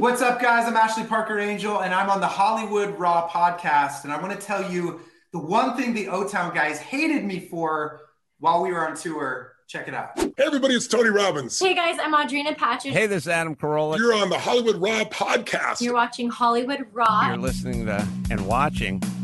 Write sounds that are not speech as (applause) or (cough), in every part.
What's up, guys? I'm Ashley Parker Angel, and I'm on the Hollywood Raw podcast. And I want to tell you the one thing the O Town guys hated me for while we were on tour. Check it out. Hey, everybody, it's Tony Robbins. Hey, guys, I'm Audrina Patridge. Hey, this is Adam Carolla. You're on the Hollywood Raw podcast. You're watching Hollywood Raw. You're listening to and watching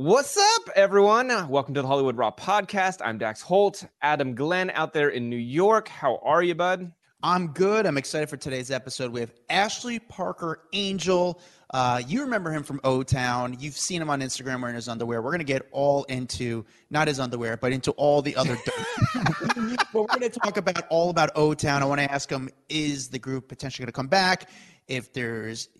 What's up, everyone? Welcome to the Hollywood Raw podcast. I'm Dax Holt, Adam Glynn out there in New York. How are you, bud? I'm good. I'm excited for today's episode. We have Ashley Parker Angel. Uh, you remember him from O Town. You've seen him on Instagram wearing his underwear. We're going to get all into not his underwear, but into all the other dirt. (laughs) (laughs) but we're going to talk about all about O Town. I want to ask him: Is the group potentially going to come back? If there's,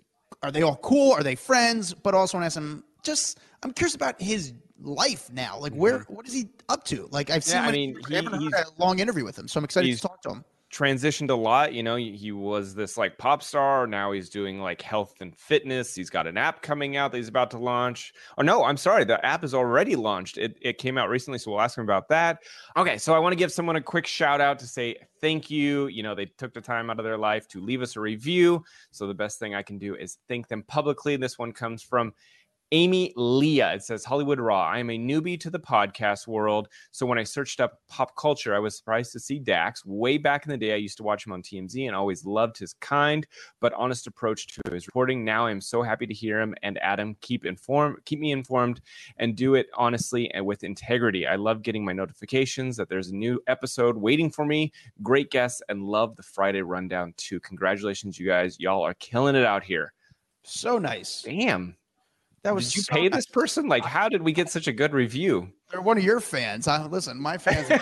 are they all cool? Are they friends? But also want to ask him just I'm curious about his life now. Like, where mm-hmm. what is he up to? Like, I've seen. Yeah, I mean, I haven't he- heard a long interview with him, so I'm excited to talk to him. Transitioned a lot. You know, he he was this like pop star. Now he's doing like health and fitness. He's got an app coming out that he's about to launch. Oh, no, I'm sorry. The app is already launched. It, it came out recently. So we'll ask him about that. Okay. So I want to give someone a quick shout out to say thank you. You know, they took the time out of their life to leave us a review. So the best thing I can do is thank them publicly. This one comes from Amy Leah. It says Hollywood Raw. I am a newbie to the podcast world. So when I searched up pop culture, I was surprised to see Dax. Way back in the day, I used to watch him on TMZ and always loved his kind but honest approach to his reporting. Now I'm so happy to hear him and Adam keep informed, keep me informed, and do it honestly and with integrity. I love getting my notifications that there's a new episode waiting for me. Great guests and love the Friday rundown too. Congratulations, you guys. Y'all are killing it out here. So nice. Damn. That was Did you so pay nice. this person? Like, how did we get such a good review? They're one of your fans. I, listen, my fans are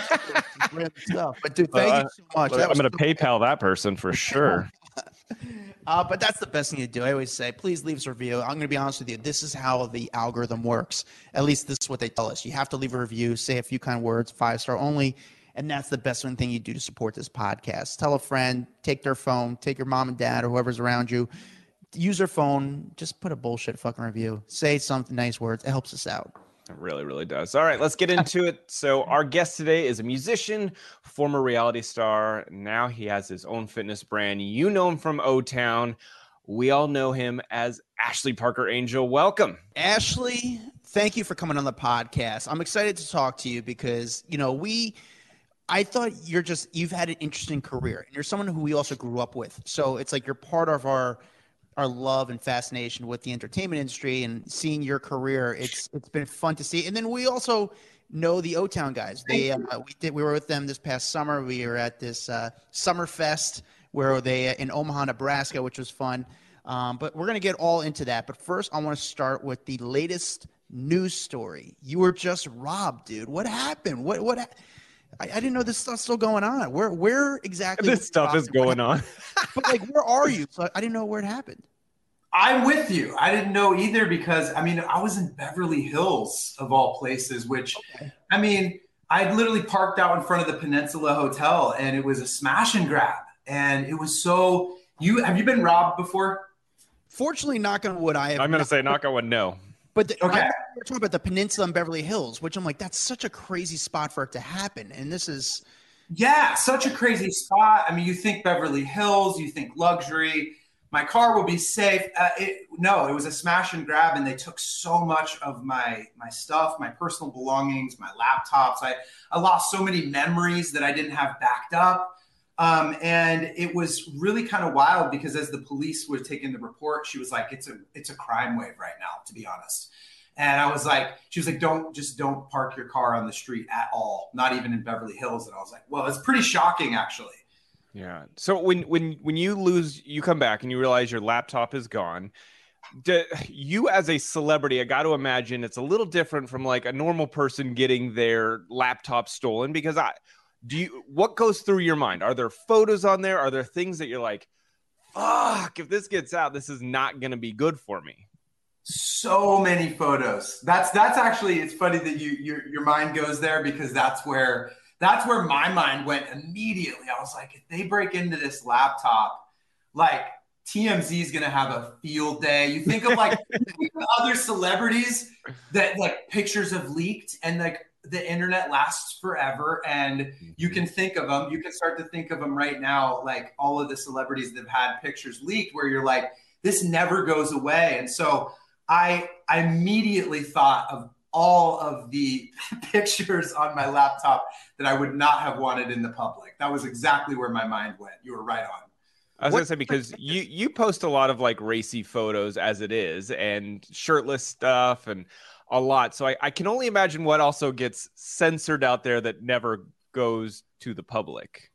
(laughs) random stuff. But dude, thank Uh, you so much. I'm going to so- PayPal that person for sure. (laughs) Uh, but that's the best thing to do. I always say, please leave us a review. I'm going to be honest with you. This is how the algorithm works. At least this is what they tell us. You have to leave a review, say a few kind words, five star only. And that's the best one thing you do to support this podcast. Tell a friend, take their phone, take your mom and dad or whoever's around you. Use their phone. Just put a bullshit fucking review. Say something nice words. It helps us out. It really, really does. All right, let's get into it. So, our guest today is a musician, former reality star. Now he has his own fitness brand. You know him from O Town. We all know him as Ashley Parker Angel. Welcome. Ashley, thank you for coming on the podcast. I'm excited to talk to you because, you know, we I thought you're just you've had an interesting career and you're someone who we also grew up with. So it's like you're part of our our love and fascination with the entertainment industry and seeing your career. It's it's been fun to see. And then we also know the O Town guys. They uh, we did we were with them this past summer. We were at this uh, summer fest where they in Omaha, Nebraska, which was fun. Um, but we're gonna get all into that. But first, I want to start with the latest news story. You were just robbed, dude. What happened? What what? Ha- I, I didn't know this stuff's still going on. Where where exactly? This stuff is going on. (laughs) But like, where are you? So I didn't know where it happened. I'm with you. I didn't know either because I mean I was in Beverly Hills of all places, which I mean I literally parked out in front of the Peninsula Hotel and it was a smash and grab, and it was so. You have you been robbed before? Fortunately, knock on wood, I have. I'm going to say, knock on wood, no. But the, Okay. We're talking about the Peninsula in Beverly Hills, which I'm like, that's such a crazy spot for it to happen. And this is, Yeah, such a crazy spot. I mean, you think Beverly Hills, you think luxury. My car will be safe. Uh, it, no, it was a smash and grab, and they took so much of my my stuff, my personal belongings, my laptops. I I lost so many memories that I didn't have backed up, um, and it was really kind of wild because as the police were taking the report, she was like, "It's a it's a crime wave right now," to be honest. And I was like, she was like, don't just don't park your car on the street at all, not even in Beverly Hills. And I was like, well, it's pretty shocking actually. Yeah. So when when when you lose, you come back and you realize your laptop is gone. Do, you as a celebrity, I got to imagine it's a little different from like a normal person getting their laptop stolen because I do you what goes through your mind? Are there photos on there? Are there things that you're like, fuck, if this gets out, this is not going to be good for me. So many photos. That's that's actually it's funny that you your your mind goes there because that's where that's where my mind went immediately. I was like, if they break into this laptop, like TMZ is gonna have a field day. You think of like think (laughs) of other celebrities that like pictures have leaked and like the internet lasts forever and you can mm-hmm. think of them. You can start to think of them right now, like all of the celebrities that have had pictures leaked where you're like, this never goes away. And so I I immediately thought of all of the (laughs) pictures on my laptop that I would not have wanted in the public. That was exactly where my mind went. You were right on. I was What- gonna say because you you post a lot of like racy photos as it is and shirtless stuff and a lot. So I, I can only imagine what also gets censored out there that never goes to the public.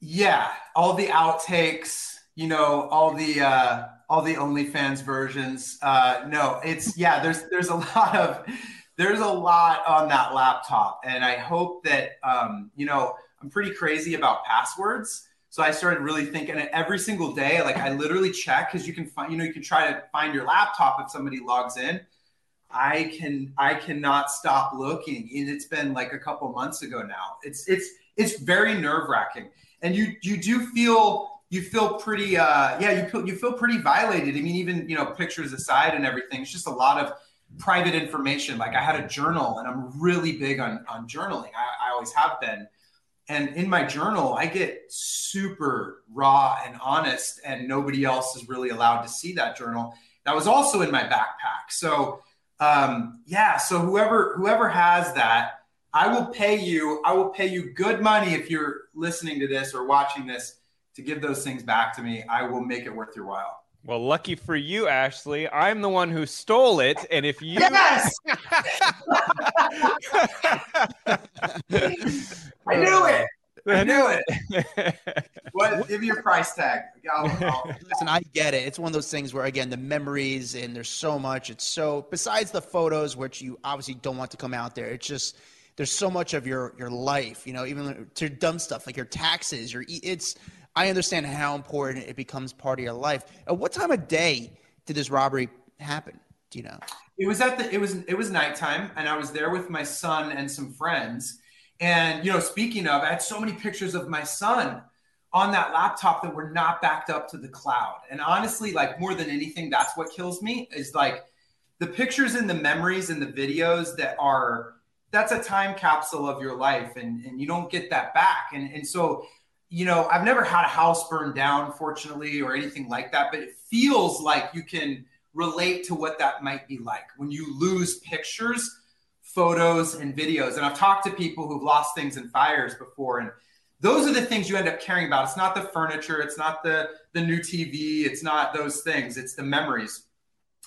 Yeah, all the outtakes, you know, all the uh all the OnlyFans versions. Uh no, it's yeah, there's there's a (laughs) lot of there's a lot on that laptop. And I hope that um, you know, I'm pretty crazy about passwords. So I started really thinking every single day, like I literally check because you can find, you know, you can try to find your laptop if somebody logs in. I can I cannot stop looking. And it's been like a couple months ago now. It's it's it's very nerve wracking, and you you do feel you feel pretty uh yeah you feel you feel pretty violated. I mean even you know pictures aside and everything. It's just a lot of private information. Like I had a journal, and I'm really big on on journaling. I, I always have been. And in my journal, I get super raw and honest, and nobody else is really allowed to see that journal. That was also in my backpack. So um, yeah so whoever whoever has that i will pay you i will pay you good money if you're listening to this or watching this to give those things back to me. I will make it worth your while. Well, lucky for you, Ashley, I'm the one who stole it, and if you yes! (laughs) I knew it i knew it what give me your price tag I'll- I'll- (laughs) Listen, I get it. It's one of those things where, again, the memories and there's so much. It's so besides the photos, which you obviously don't want to come out there. It's just there's so much of your your life. You know, even to dumb stuff like your taxes. Your e- it's. I understand how important it becomes part of your life. At what time of day did this robbery happen? Do you know? it was at the it was it was nighttime and i was there with my son and some friends and you know speaking of i had so many pictures of my son on that laptop that were not backed up to the cloud. And honestly like more than anything that's what kills me is like the pictures and the memories and the videos that are that's a time capsule of your life and and you don't get that back. And and so you know i've never had a house burned down fortunately or anything like that but it feels like you can relate to what that might be like. When you lose pictures, photos, and videos. And I've talked to people who've lost things in fires before, and those are the things you end up caring about. It's not the furniture, it's not the the new TV, it's not those things. It's the memories.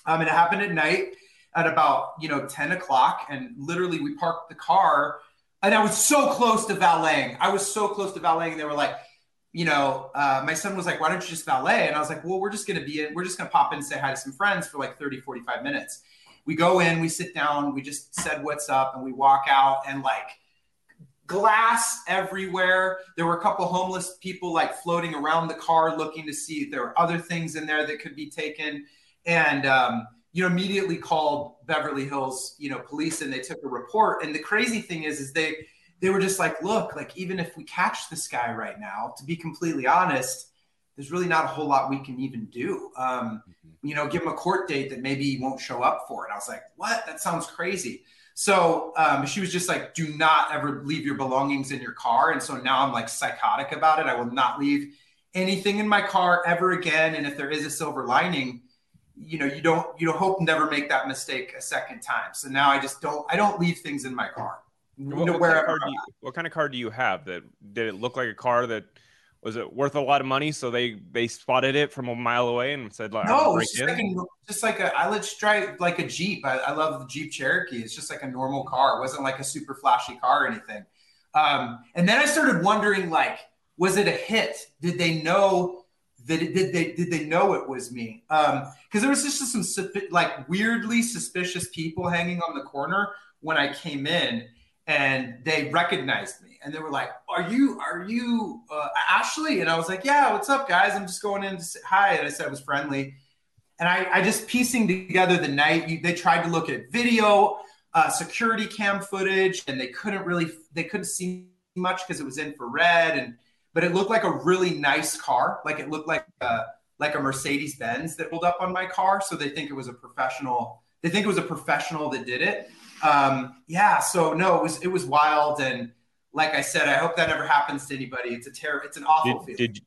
Um, and it happened at night at about you know 10 o'clock, and literally we parked the car, and I was so close to valeting. I was so close to valeting. They were like, you know, uh, my son was like, why don't you just valet? And I was like, well, we're just going to be in, we're just going to pop in and say hi to some friends for like 30, 45 minutes. We go in, we sit down, we just said what's up, and we walk out and like glass everywhere. There were a couple homeless people like floating around the car looking to see if there were other things in there that could be taken. And, um, you know, immediately called Beverly Hills, you know, police and they took a report. And the crazy thing is, is they, they were just like, look, like even if we catch this guy right now, to be completely honest, there's really not a whole lot we can even do. Um, you know, give him a court date that maybe he won't show up for. And I was like, what? That sounds crazy. So um, she was just like, do not ever leave your belongings in your car. And so now I'm like psychotic about it. I will not leave anything in my car ever again. And if there is a silver lining, you know, you don't, you don't hope never make that mistake a second time. So now I just don't, I don't leave things in my car. What, You know, what kind of car you, what kind of car do you have? That did it look like a car that was it worth a lot of money? So they they spotted it from a mile away and said, like, "I'm No, it's just like, in." a, just like a, I let's drive like a Jeep. I, I love the Jeep Cherokee. It's just like a normal car. It wasn't like a super flashy car or anything. Um, and then I started wondering, like, was it a hit? Did they know that it, did they did they know it was me? Um, because there was just some like weirdly suspicious people hanging on the corner when I came in, and they recognized me and they were like, "Are you are you uh, Ashley?" And I was like, "Yeah, what's up, guys? I'm just going in to say hi." And I said I was friendly, and I, I just piecing together the night. You, they tried to look at video, uh, security cam footage, and they couldn't really they couldn't see much because it was infrared, and but it looked like a really nice car, like it looked like a like a Mercedes Benz that pulled up on my car. So they think it was a professional. They think it was a professional that did it. Um, yeah. So no, it was it was wild and like I said, I hope that never happens to anybody. It's a terror. It's an awful did, feeling. Did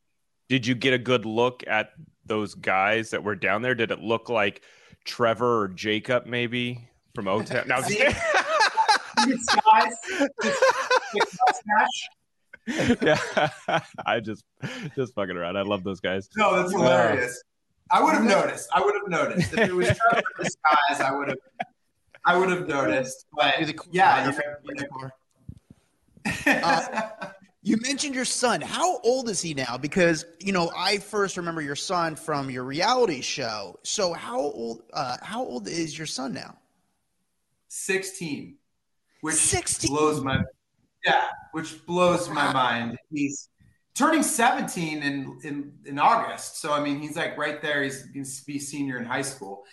did you get a good look at those guys that were down there? Did it look like Trevor or Jacob maybe from O Town? No, (laughs) yeah, (laughs) I just just fucking around. I love those guys. No, that's uh, hilarious. I would have noticed. I would have noticed if it was Trevor disguise. I would have. I would have noticed. But yeah, uh, you mentioned your son. How old is he now? Because you know, I first remember your son from your reality show. So how old? Uh, how old is your son now? Sixteen, which 16? blows my yeah, which blows my mind. He's turning 17 in, in in August, so I mean, he's like right there. He's going to be senior in high school.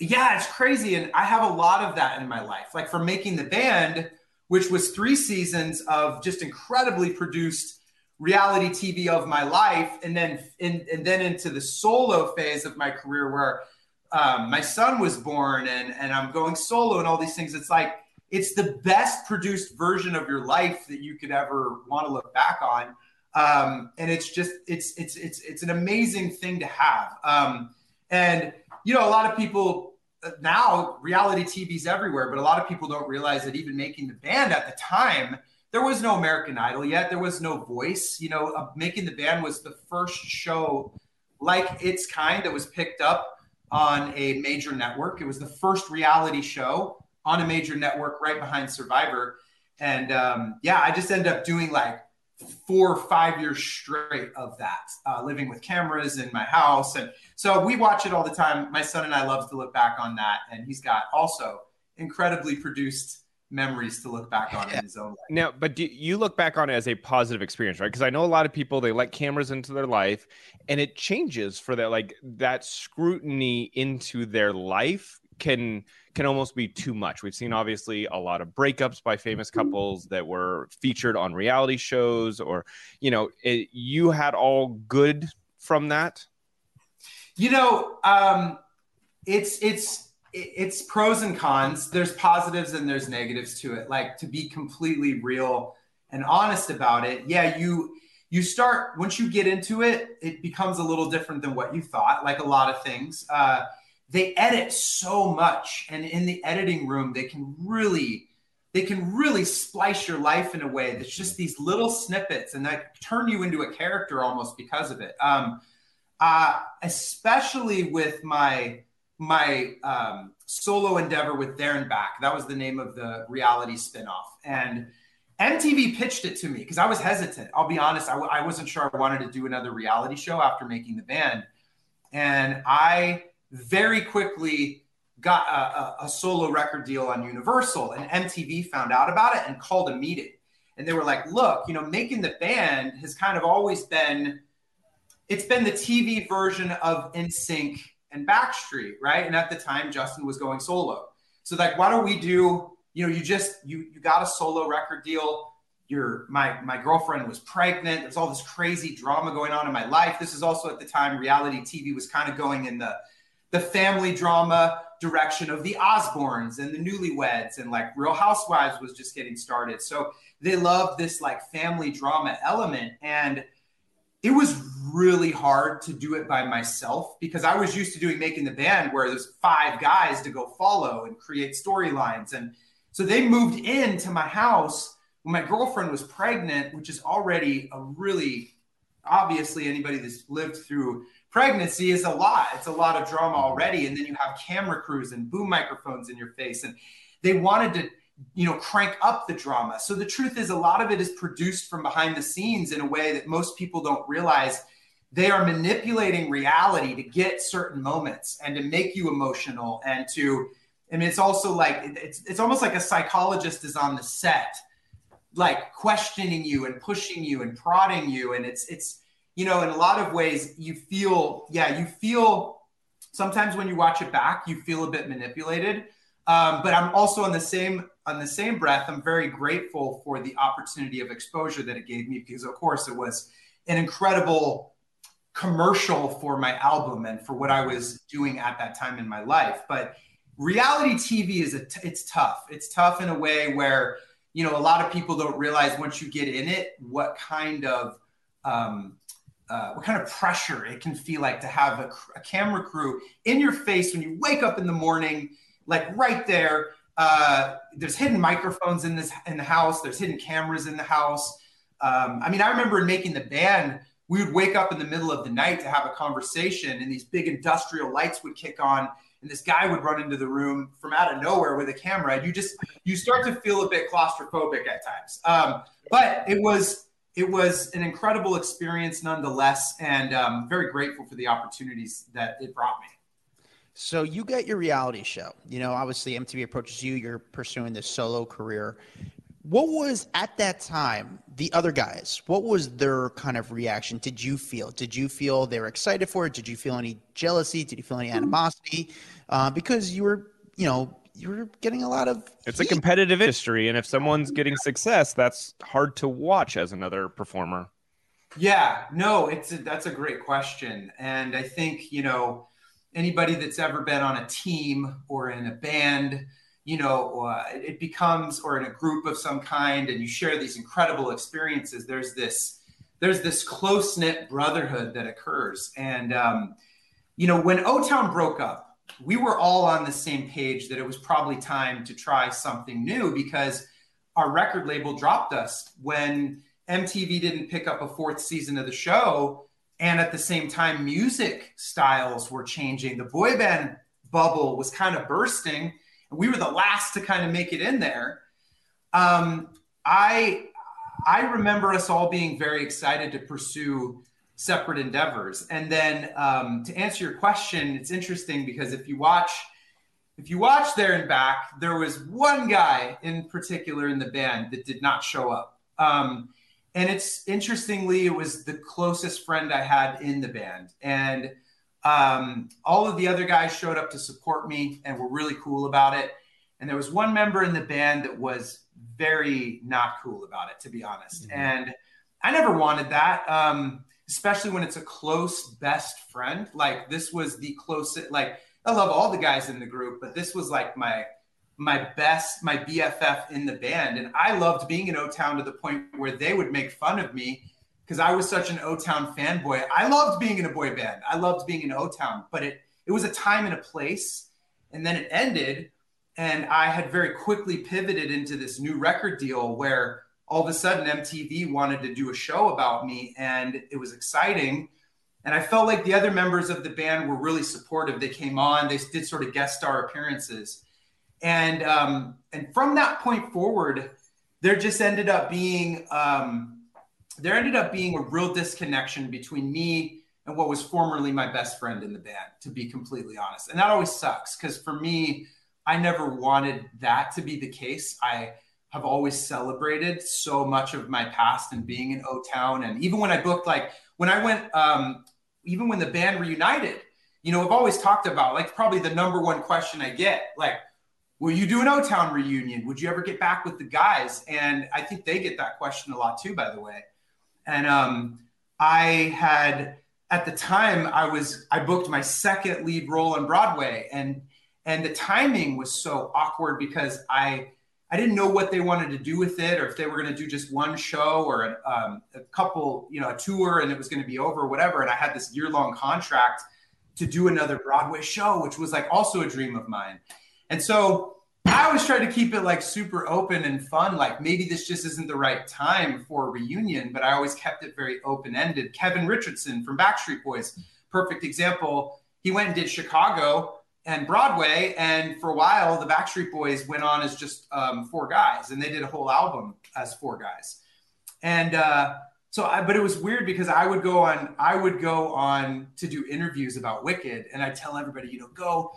Yeah, it's crazy, and I have a lot of that in my life. Like for making the band which was three seasons of just incredibly produced reality TV of my life, and then in, and then into the solo phase of my career where um, my son was born and and I'm going solo and all these things. It's like it's the best produced version of your life that you could ever want to look back on. Um, and it's just it's it's it's it's an amazing thing to have. Um, and you know, a lot of people now reality TV's everywhere, but a lot of people don't realize that even making the band at the time, there was no American Idol yet. There was no voice. You know, uh, making the band was the first show like its kind that was picked up on a major network. It was the first reality show on a major network right behind Survivor. And um, yeah, I just ended up doing like four or five years straight of that, uh, living with cameras in my house. And so we watch it all the time. My son and I love to look back on that. And he's got also incredibly produced memories to look back on in his own life. Now, but do you look back on it as a positive experience, right? Because I know a lot of people they let cameras into their life and it changes for that like that scrutiny into their life can can almost be too much. We've seen obviously a lot of breakups by famous mm-hmm. couples that were featured on reality shows, or you know, it, you had all good from that. You know, um, it's it's it's pros and cons. There's positives and there's negatives to it. Like to be completely real and honest about it. Yeah, you you start once you get into it, it becomes a little different than what you thought. Like a lot of things. Uh, they edit so much and in the editing room they can really they can really splice your life in a way that's just these little snippets and that turn you into a character almost because of it. Um, uh, especially with my my um, solo endeavor with there and back. That was the name of the reality spinoff. And mtv pitched it to me because i was hesitant. I'll be honest I w- I wasn't sure i wanted to do another reality show after making the band. And i very quickly got a, a, a, solo record deal on Universal, and MTV found out about it and called a meeting. And they were like, "Look, you know, making the band has kind of always been, it's been the TV version of NSYNC and Backstreet, right? And at the time, Justin was going solo. So like, why don't we do? You know, you just you you got a solo record deal." Your my my girlfriend was pregnant. There's all this crazy drama going on in my life. This is also at the time reality TV was kind of going in the the family drama direction of the Osbournes and the newlyweds and like Real Housewives was just getting started. So they loved this like family drama element. And it was really hard to do it by myself because I was used to doing making the band where there's five guys to go follow and create storylines. And so they moved into my house when my girlfriend was pregnant, which is already a really obviously anybody that's lived through pregnancy is a lot. It's a lot of drama already. And then you have camera crews and boom microphones in your face. And they wanted to, you know, crank up the drama. So the truth is, a lot of it is produced from behind the scenes in a way that most people don't realize. They are manipulating reality to get certain moments and to make you emotional and to, I mean, it's also like it's it's almost like a psychologist is on the set like questioning you and pushing you and prodding you and it's it's you know in a lot of ways you feel yeah you feel sometimes when you watch it back you feel a bit manipulated. Um, but i'm also on the same on the same breath i'm very grateful for the opportunity of exposure that it gave me because of course it was an incredible commercial for my album and for what i was doing at that time in my life. But reality tv is a t- it's tough. It's tough in a way where you know, a lot of people don't realize once you get in it, what kind of um, uh, what kind of pressure it can feel like to have a, a, camera crew in your face when you wake up in the morning, like right there. Uh, there's hidden microphones in this in the house. There's hidden cameras in the house. Um, I mean, I remember in making the band, we would wake up in the middle of the night to have a conversation, and these big industrial lights would kick on, and this guy would run into the room from out of nowhere with a camera and you just you start to feel a bit claustrophobic at times um, but it was it was an incredible experience nonetheless and um, very grateful for the opportunities that it brought me so you get your reality show you know obviously mtv approaches you you're pursuing this solo career what was at that time the other guys? What was their kind of reaction? Did you feel? Did you feel they were excited for it? Did you feel any jealousy? Did you feel any animosity? Uh, because you were, you know, you were getting a lot of. It's heat. a competitive industry, and if someone's getting success, that's hard to watch as another performer. Yeah, no, it's a, that's a great question, and I think you know anybody that's ever been on a team or in a band you know, uh, it becomes or in a group of some kind, and you share these incredible experiences. There's this there's this close knit brotherhood that occurs, and um, you know, when O Town broke up, we were all on the same page that it was probably time to try something new because our record label dropped us when MTV didn't pick up a fourth season of the show. And at the same time, music styles were changing. The boy band bubble was kind of bursting and we were the last to kind of make it in there. Um, I I remember us all being very excited to pursue separate endeavors. And then um, to answer your question, it's interesting because if you watch if you watch there and back, there was one guy in particular in the band that did not show up. Um, and it's interestingly, it was the closest friend I had in the band. And um, all of the other guys showed up to support me and were really cool about it. And there was one member in the band that was very not cool about it, to be honest. Mm-hmm. And I never wanted that, um, especially when it's a close best friend. Like this was the closest. Like I love all the guys in the group, but this was like my my best, my BFF in the band. And I loved being in O Town to the point where they would make fun of me because I was such an O Town fanboy. I loved being in a boy band. I loved being in O Town, but it it was a time and a place, and then it ended, and I had very quickly pivoted into this new record deal where all of a sudden MTV wanted to do a show about me, and it was exciting. And I felt like the other members of the band were really supportive. They came on, they did sort of guest star appearances, and um, and from that point forward, there just ended up being. Um, there ended up being a real disconnection between me and what was formerly my best friend in the band, to be completely honest. And that always sucks because for me, I never wanted that to be the case. I have always celebrated so much of my past and being in O Town. And even when I booked, like when I went, um, even when the band reunited, you know, I've always talked about like probably the number one question I get, like, will you do an O Town reunion? Would you ever get back with the guys? And I think they get that question a lot too, by the way. And um, I had at the time I was I booked my second lead role on Broadway, and and the timing was so awkward because I I didn't know what they wanted to do with it, or if they were going to do just one show or a, um, a couple, you know, a tour, and it was going to be over, or whatever. And I had this year long contract to do another Broadway show, which was like also a dream of mine. And so I always try to keep it like super open and fun. Like maybe this just isn't the right time for a reunion, but I always kept it very open ended. Kevin Richardson from Backstreet Boys, perfect example. He went and did Chicago and Broadway, and for a while, the Backstreet Boys went on as just um, four guys, and they did a whole album as four guys. And uh, so, I, but it was weird because I would go on, I would go on to do interviews about Wicked, and I tell everybody, you know, go,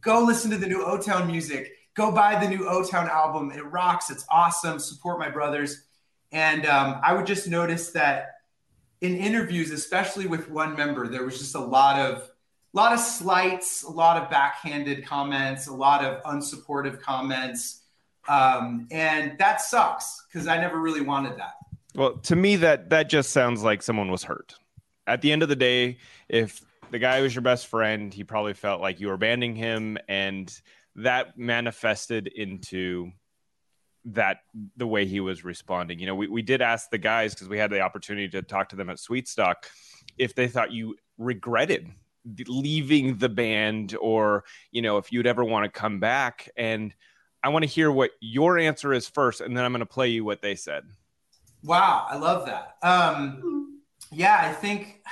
go listen to the new O Town music go buy the new O Town album. It rocks. It's awesome. Support my brothers. And um, I would just notice that in interviews, especially with one member, there was just a lot of a lot of slights, a lot of backhanded comments, a lot of unsupportive comments, um, and that sucks because I never really wanted that. Well, to me, that that just sounds like someone was hurt. At the end of the day, if the guy was your best friend, he probably felt like you were abandoning him, and that manifested into that the way he was responding. You know, we, we did ask the guys because we had the opportunity to talk to them at Sweetstock if they thought you regretted leaving the band or, you know, if you'd ever want to come back. And I want to hear what your answer is first, and then I'm going to play you what they said. Wow, I love that. Um, yeah, I think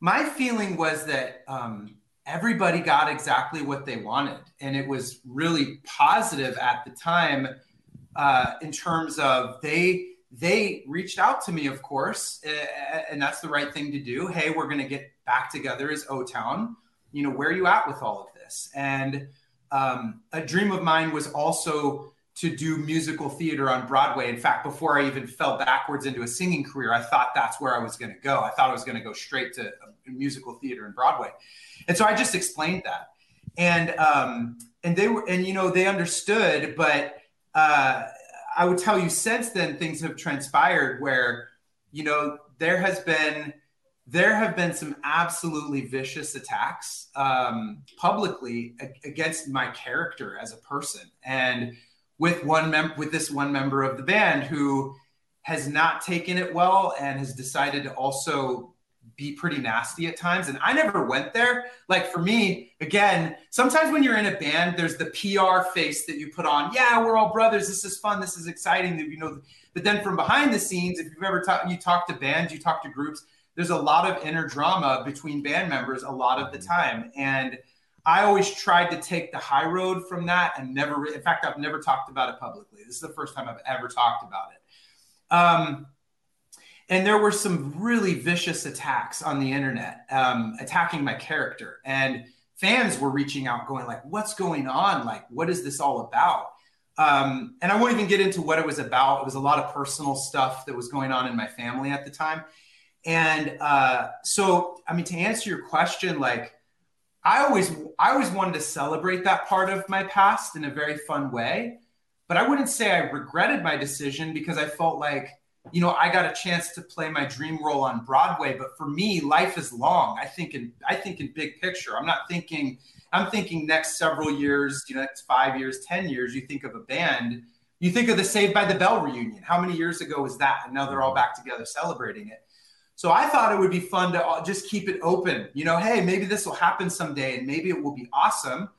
my feeling was that um, everybody got exactly what they wanted, and it was really positive at the time uh, in terms of they they reached out to me, of course, and that's the right thing to do. Hey, we're going to get back together as O Town. You know, where are you at with all of this? And um, a dream of mine was also to do musical theater on Broadway. In fact, before I even fell backwards into a singing career, I thought that's where I was going to go. I thought I was going to go straight to musical theater and Broadway. And so I just explained that. And um, and they were and you know they understood, but uh, I would tell you since then things have transpired where you know there has been there have been some absolutely vicious attacks um, publicly against my character as a person. And with one mem- with this one member of the band who has not taken it well and has decided to also be pretty nasty at times. And i never went there. Like for me again sometimes when you're in a band there's the pr face that you put on. Yeah we're all brothers. This is fun. This is exciting. You know but then from behind the scenes if you've ever talked you talk to bands you talk to groups there's a lot of inner drama between band members a lot of the time and I always tried to take the high road from that and never, in fact, I've never talked about it publicly. This is the first time I've ever talked about it. Um, and there were some really vicious attacks on the internet, um, attacking my character. And fans were reaching out, going like, "What's going on? Like, what is this all about?" Um, and I won't even get into what it was about. It was a lot of personal stuff that was going on in my family at the time. And uh, so, I mean, to answer your question, like I always I always wanted to celebrate that part of my past in a very fun way, but I wouldn't say I regretted my decision because I felt like you know I got a chance to play my dream role on Broadway. But for me, life is long. I think in I think in big picture. I'm not thinking I'm thinking next several years, you know, next five years, ten years. You think of a band. You think of the Saved by the Bell reunion. How many years ago was that? And now they're all back together celebrating it. So I thought it would be fun to just keep it open. You know, hey, maybe this will happen someday and maybe it will be awesome.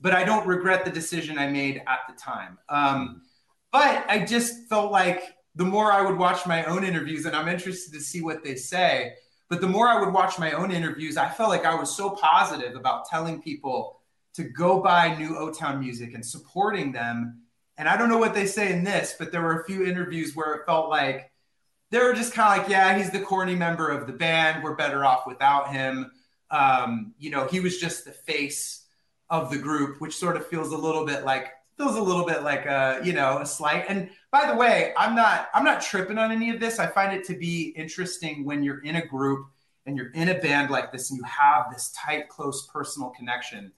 But I don't regret the decision I made at the time. Um, but I just felt like the more I would watch my own interviews, and I'm interested to see what they say, but the more I would watch my own interviews, I felt like I was so positive about telling people to go buy new O Town music and supporting them. And I don't know what they say in this, but there were a few interviews where it felt like, they were just kind of like, yeah, he's the corny member of the band. We're better off without him. Um, you know, he was just the face of the group, which sort of feels a little bit like feels a little bit like a you know a slight. And by the way, I'm not I'm not tripping on any of this. I find it to be interesting when you're in a group and you're in a band like this and you have this tight, close personal connection.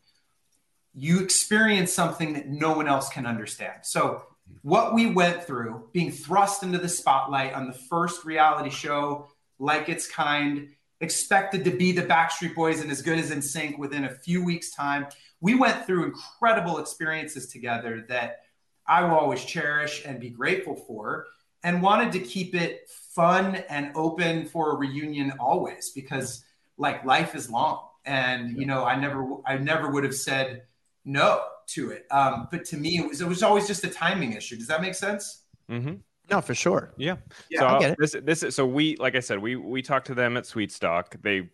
You experience something that no one else can understand. So what we went through, being thrust into the spotlight on the first reality show, like its kind, expected to be the Backstreet Boys and as good as NSYNC within a few weeks' time. We went through incredible experiences together that I will always cherish and be grateful for, and wanted to keep it fun and open for a reunion always because like life is long and you know i never i never would have said no to it. Um, but to me, it was it was always just a timing issue. Does that make sense? Mm-hmm. No, for sure. Yeah. Yeah, so I get it. this this is so we like I said we we talked to them at Sweetstock. They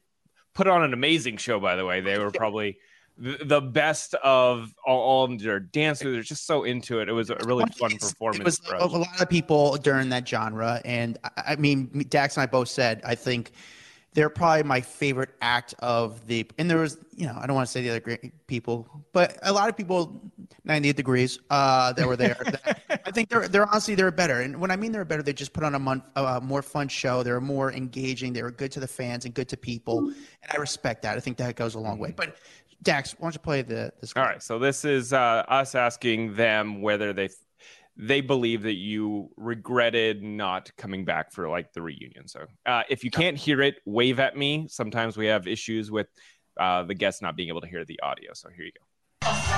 put on an amazing show. By the way, they were probably the, the best of all, all their dancers. They're just so into it. It was a really fun performance. It was for a, us. a lot of people during that genre, and I, I mean, Dax and I both said I think they're probably my favorite act of the. And there was, you know, I don't want to say the other great people, but a lot of people, ninety degrees, uh, that were there. that, (laughs) I think they're they're honestly they're better, and when I mean they're better, they just put on a mon- a more fun show. They're more engaging. They were good to the fans and good to people, and I respect that. I think that goes a long way. But Dax, why don't you play the this? All right, so this is uh, us asking them whether they they believe that you regretted not coming back for like the reunion. So uh, if you can't hear it, wave at me. Sometimes we have issues with uh, the guests not being able to hear the audio. So here you go.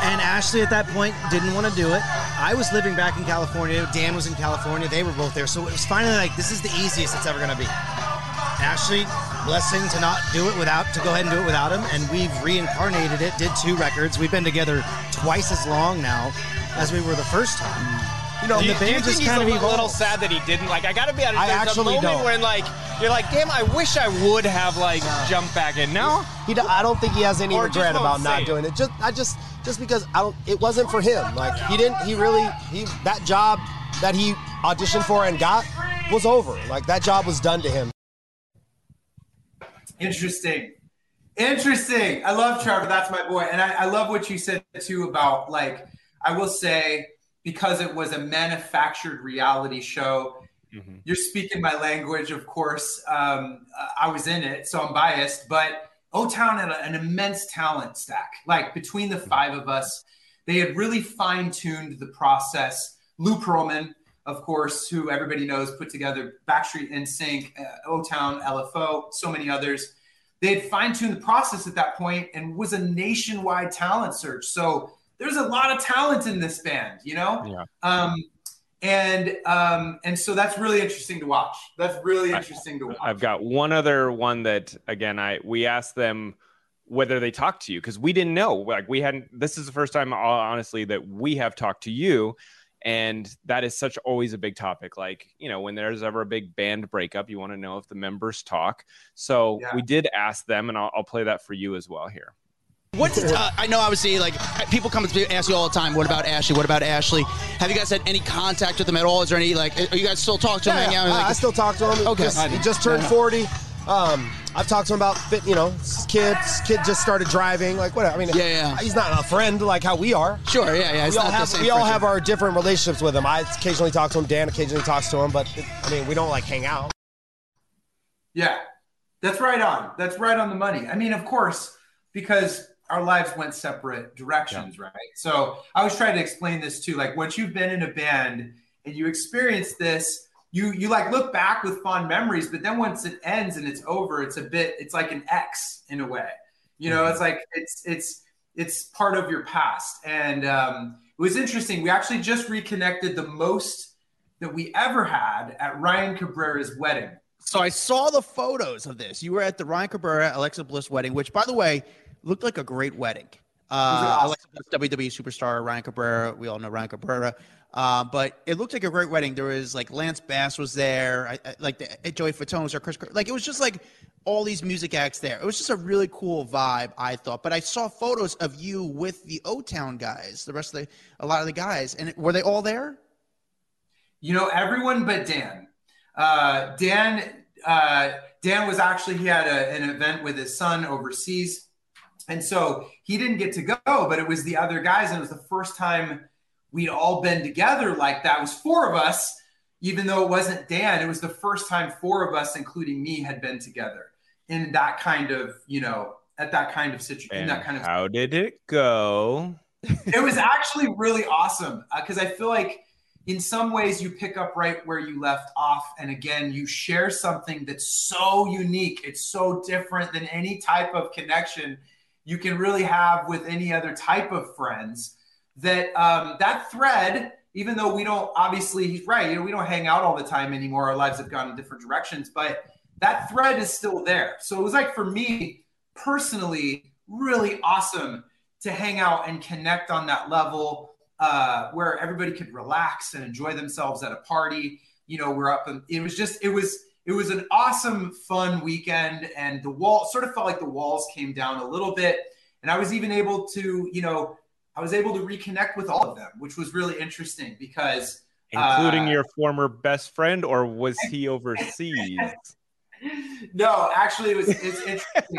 And Ashley at that point didn't want to do it. I was living back in California. Dan was in California. They were both there. So it was finally like, this is the easiest it's ever going to be. Ashley, blessing to not do it without, to go ahead and do it without him. And we've reincarnated it, did two records. We've been together twice as long now as we were the first time. You know, Do you, the do you band think just he's kind a of li- little sad that he didn't? Like, I gotta be honest. I There's actually a moment don't. when like you're like, damn, I wish I would have like jumped back in. No, He, do- I don't think he has any Or regret about not it. doing it. Just I just just because I don't. It wasn't for him. Like he didn't. He really he that job that he auditioned for and got was over. Like that job was done to him. Interesting. Interesting. I love Trevor. That's my boy. And I, I love what you said too about like, I will say, because it was a manufactured reality show, Mhm. you're speaking my language, of course. Um, I was in it, so I'm biased, but O Town had an immense talent stack. Like between the five of us, they had really fine tuned the process. Lou Pearlman, of course, who everybody knows, put together Backstreet NSYNC, uh, O Town, LFO, so many others. They had fine tuned the process at that point and was a nationwide talent search. So there's a lot of talent in this band, you know? Yeah. Um, and um, and so that's really interesting to watch. That's really I- interesting to watch. I've got one other one that again I we asked them whether they talked to you because we didn't know like we hadn't this is the first time honestly that we have talked to you and that is such always a big topic like you know when there's ever a big band breakup you want to know if the members talk so Yeah. we did ask them and I'll, I'll play that for you as well here What's uh, I know obviously like people come to ask you all the time. What about Ashley? What about Ashley? Have you guys had any contact with them at all? Is there any like? Are you guys still talk to them? Yeah, hang out? I, Like, I still talk to him. Okay. Just- he just turned 40. Um, I've talked to him about fit. You know, his kid. His kid just started driving. Like whatever. I mean, Yeah, yeah. He's not a friend like how we are. sure, yeah, yeah. It's we all not the have same we all have our different relationships with him. I occasionally talk to him. Dan occasionally talks to him, but it, I mean, we don't like hang out. Yeah, that's right on. That's right on the money. I mean, of course, because our lives went separate directions, right? So I was trying to explain this too. Like once you've been in a band and you experience this, you you like look back with fond memories, but then once it ends and it's over, it's a bit. It's like an X in a way. You know, it's like it's it's it's part of your past. And um, it was interesting. We actually just reconnected the most that we ever had at Ryan Cabrera's wedding. So I saw the photos of this. You were at the Ryan Cabrera Alexa Bliss wedding, which, by the way, looked like a great wedding. Uh, awesome. Bliss, WWE superstar Ryan Cabrera. We all know Ryan Cabrera. Uh, but it looked like a great wedding. There was like Lance Bass was there, I, I, like the, Joey Fatone was there, Chris. Like it was just like all these music acts there. It was just a really cool vibe, I thought. But I saw photos of you with the O Town guys, the rest of the, a lot of the guys, and were they all there? You know, everyone but Dan. Uh, Dan, uh, Dan was actually he had a, an event with his son overseas, and so he didn't get to go. But it was the other guys, and it was the first time we'd all been together like that. It was four of us, even though it wasn't Dan. It was the first time four of us, including me, had been together in that kind of you know at that kind of situation. In that kind of how did it go it was actually really awesome uh, because I feel like in some ways you pick up right where you left off. And again, you share something that's so unique. It's so different than any type of connection you can really have with any other type of friends. That um, that thread, even though we don't obviously, he's right, you know, we don't hang out all the time anymore. Our lives have gone in different directions, but that thread is still there. So it was like for me personally, really awesome to hang out and connect on that level uh, where everybody could relax and enjoy themselves at a party. You know, we're up and it was just it was it was an awesome, fun weekend, and the wall sort of felt like the walls came down a little bit, and I was even able to, you know, I was able to reconnect with all of them, which was really interesting because including Uh, your former best friend or was he (laughs) overseas no, actually, it was it's interesting.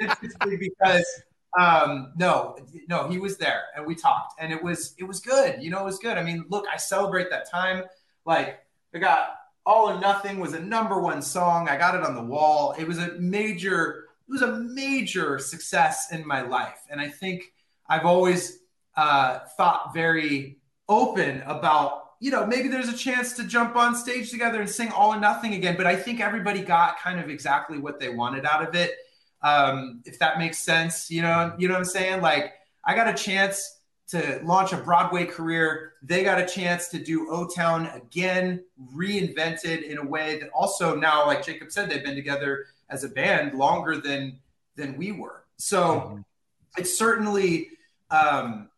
(laughs) interesting because um, no, no, he was there and we talked and it was, it was good. You know, it was good. I mean, look, I celebrate that time. Like I got all or nothing was a number one song. I got it on the wall. It was a major, it was a major success in my life. And I think I've always uh, thought very open about you know, maybe there's a chance to jump on stage together and sing all or nothing again. But I think everybody got kind of exactly what they wanted out of it. Um, if that makes sense, you know, you know what I'm saying? Like I got a chance to launch a Broadway career. They got a chance to do O Town again, reinvented in a way that also now, like Jacob said, they've been together as a band longer than than we were. So mm-hmm. it's certainly um,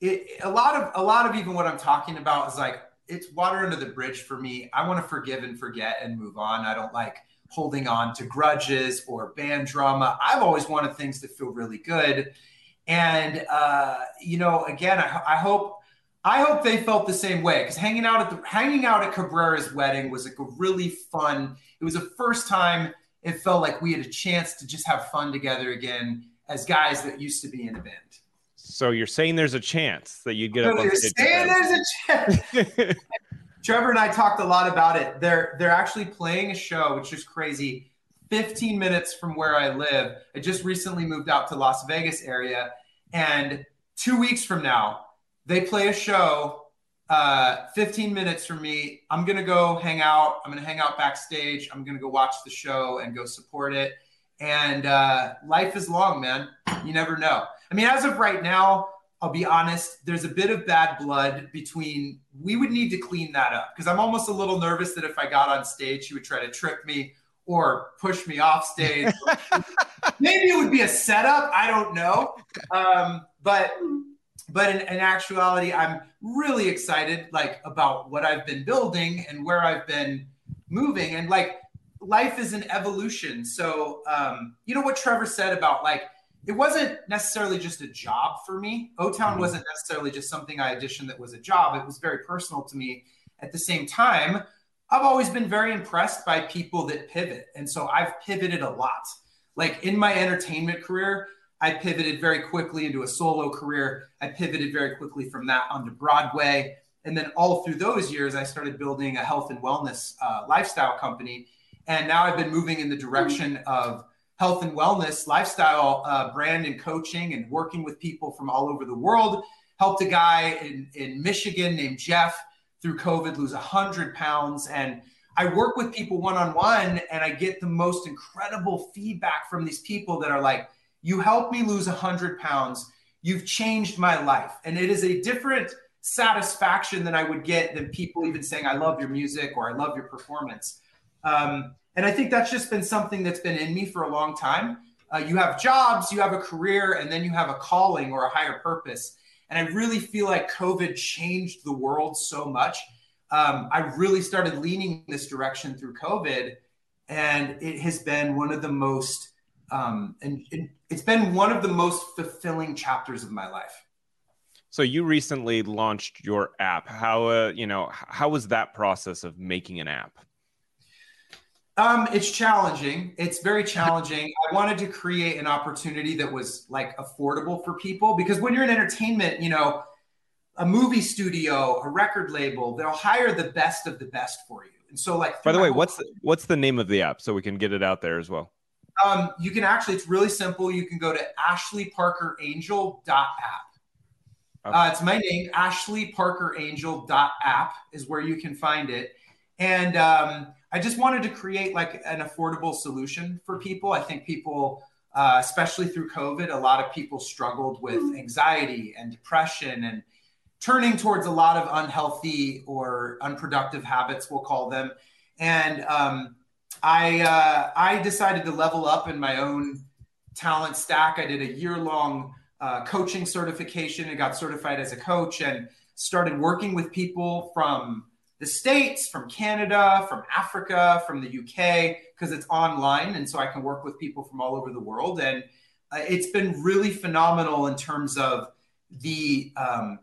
it, a lot of a lot of even what I'm talking about is like it's water under the bridge for me. I want to forgive and forget and move on. I don't like holding on to grudges or band drama. I've always wanted things to feel really good. And uh, you know, again, I, I hope I hope they felt the same way because hanging out at the hanging out at Cabrera's wedding was like a really fun. It was the first time it felt like we had a chance to just have fun together again as guys that used to be in a band. So you're saying there's a chance that you'd get up on stage. Saying there's a chance. (laughs) Trevor and I talked a lot about it. They're they're actually playing a show, which is crazy. 15 minutes from where I live. I just recently moved out to Las Vegas area, and two weeks from now, they play a show. Uh, 15 minutes from me. I'm gonna go hang out. I'm gonna hang out backstage. I'm gonna go watch the show and go support it. And uh, life is long, man. You never know. I mean, as of right now, I'll be honest, there's a bit of bad blood between, we would need to clean that up because I'm almost a little nervous that if I got on stage, she would try to trip me or push me off stage. Maybe it would be a setup. I don't know. Um, but but in, in, actuality, I'm really excited like about what I've been building and where I've been moving. And like life is an evolution. So um, you know what Trevor said about like it wasn't necessarily just a job for me. O Town mm-hmm. wasn't necessarily just something I auditioned that was a job. It was very personal to me. At the same time, I've always been very impressed by people that pivot. And so I've pivoted a lot. Like in my entertainment career, I pivoted very quickly into a solo career. I pivoted very quickly from that onto Broadway. And then all through those years, I started building a health and wellness uh, lifestyle company. And now I've been moving in the direction of health and wellness lifestyle uh, brand and coaching and working with people from all over the world. Helped a guy in, in Michigan named Jeff through COVID lose 100 pounds. And I work with people one on one and I get the most incredible feedback from these people that are like, You helped me lose 100 pounds. You've changed my life. And it is a different satisfaction than I would get than people even saying, I love your music or I love your performance. Um, and I think that's just been something that's been in me for a long time. Uh, you have jobs, you have a career, and then you have a calling or a higher purpose. And I really feel like COVID changed the world so much. Um, I really started leaning this direction through COVID, and it has been one of the most, um, and it, it's been one of the most fulfilling chapters of my life. So you recently launched your app. How uh, you know how was that process of making an app? Um, it's challenging. It's very challenging. I wanted to create an opportunity that was like affordable for people because when you're in entertainment, you know, a movie studio, a record label, they'll hire the best of the best for you. And so, like, by the way, what's the, what's the name of the app so we can get it out there as well? Um, you can actually, it's really simple. You can go to ashleyparkerangel.app. Okay. Uh, it's my name, ashleyparkerangel.app is where you can find it. And um, I just wanted to create like an affordable solution for people. I think people, uh, especially through COVID, a lot of people struggled with anxiety and depression and turning towards a lot of unhealthy or unproductive habits, we'll call them. And um, I, uh, I decided to level up in my own talent stack. I did a year long uh, coaching certification and got certified as a coach and started working with people from the States, from Canada, from Africa, from the UK, because it's online. And so I can work with people from all over the world. And uh, it's been really phenomenal in terms of the, um,